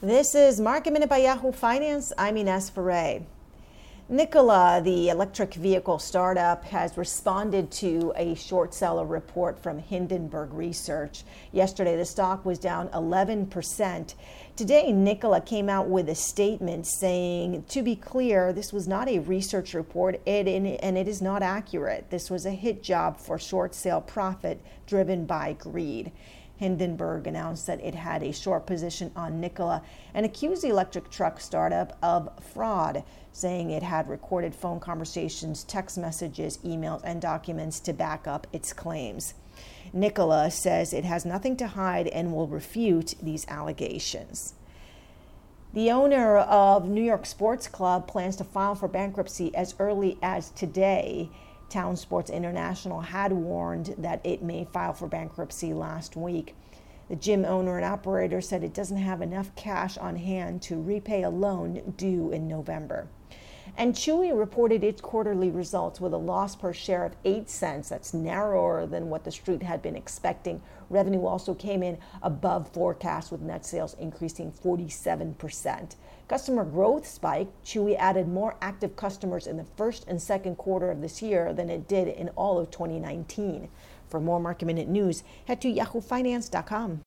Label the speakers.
Speaker 1: This is Market Minute by Yahoo Finance. I'm Ines Ferre. Nikola, the electric vehicle startup, has responded to a short seller report from Hindenburg Research. Yesterday, the stock was down 11%. Today, Nikola came out with a statement saying, to be clear, this was not a research report and it is not accurate. This was a hit job for short sale profit driven by greed. Hindenburg announced that it had a short position on Nikola and accused the electric truck startup of fraud, saying it had recorded phone conversations, text messages, emails, and documents to back up its claims. Nikola says it has nothing to hide and will refute these allegations. The owner of New York Sports Club plans to file for bankruptcy as early as today. Town Sports International had warned that it may file for bankruptcy last week. The gym owner and operator said it doesn't have enough cash on hand to repay a loan due in November. And Chewy reported its quarterly results with a loss per share of 8 cents. That's narrower than what the street had been expecting. Revenue also came in above forecast with net sales increasing 47%. Customer growth spiked. Chewy added more active customers in the first and second quarter of this year than it did in all of 2019. For more market minute news, head to yahoofinance.com.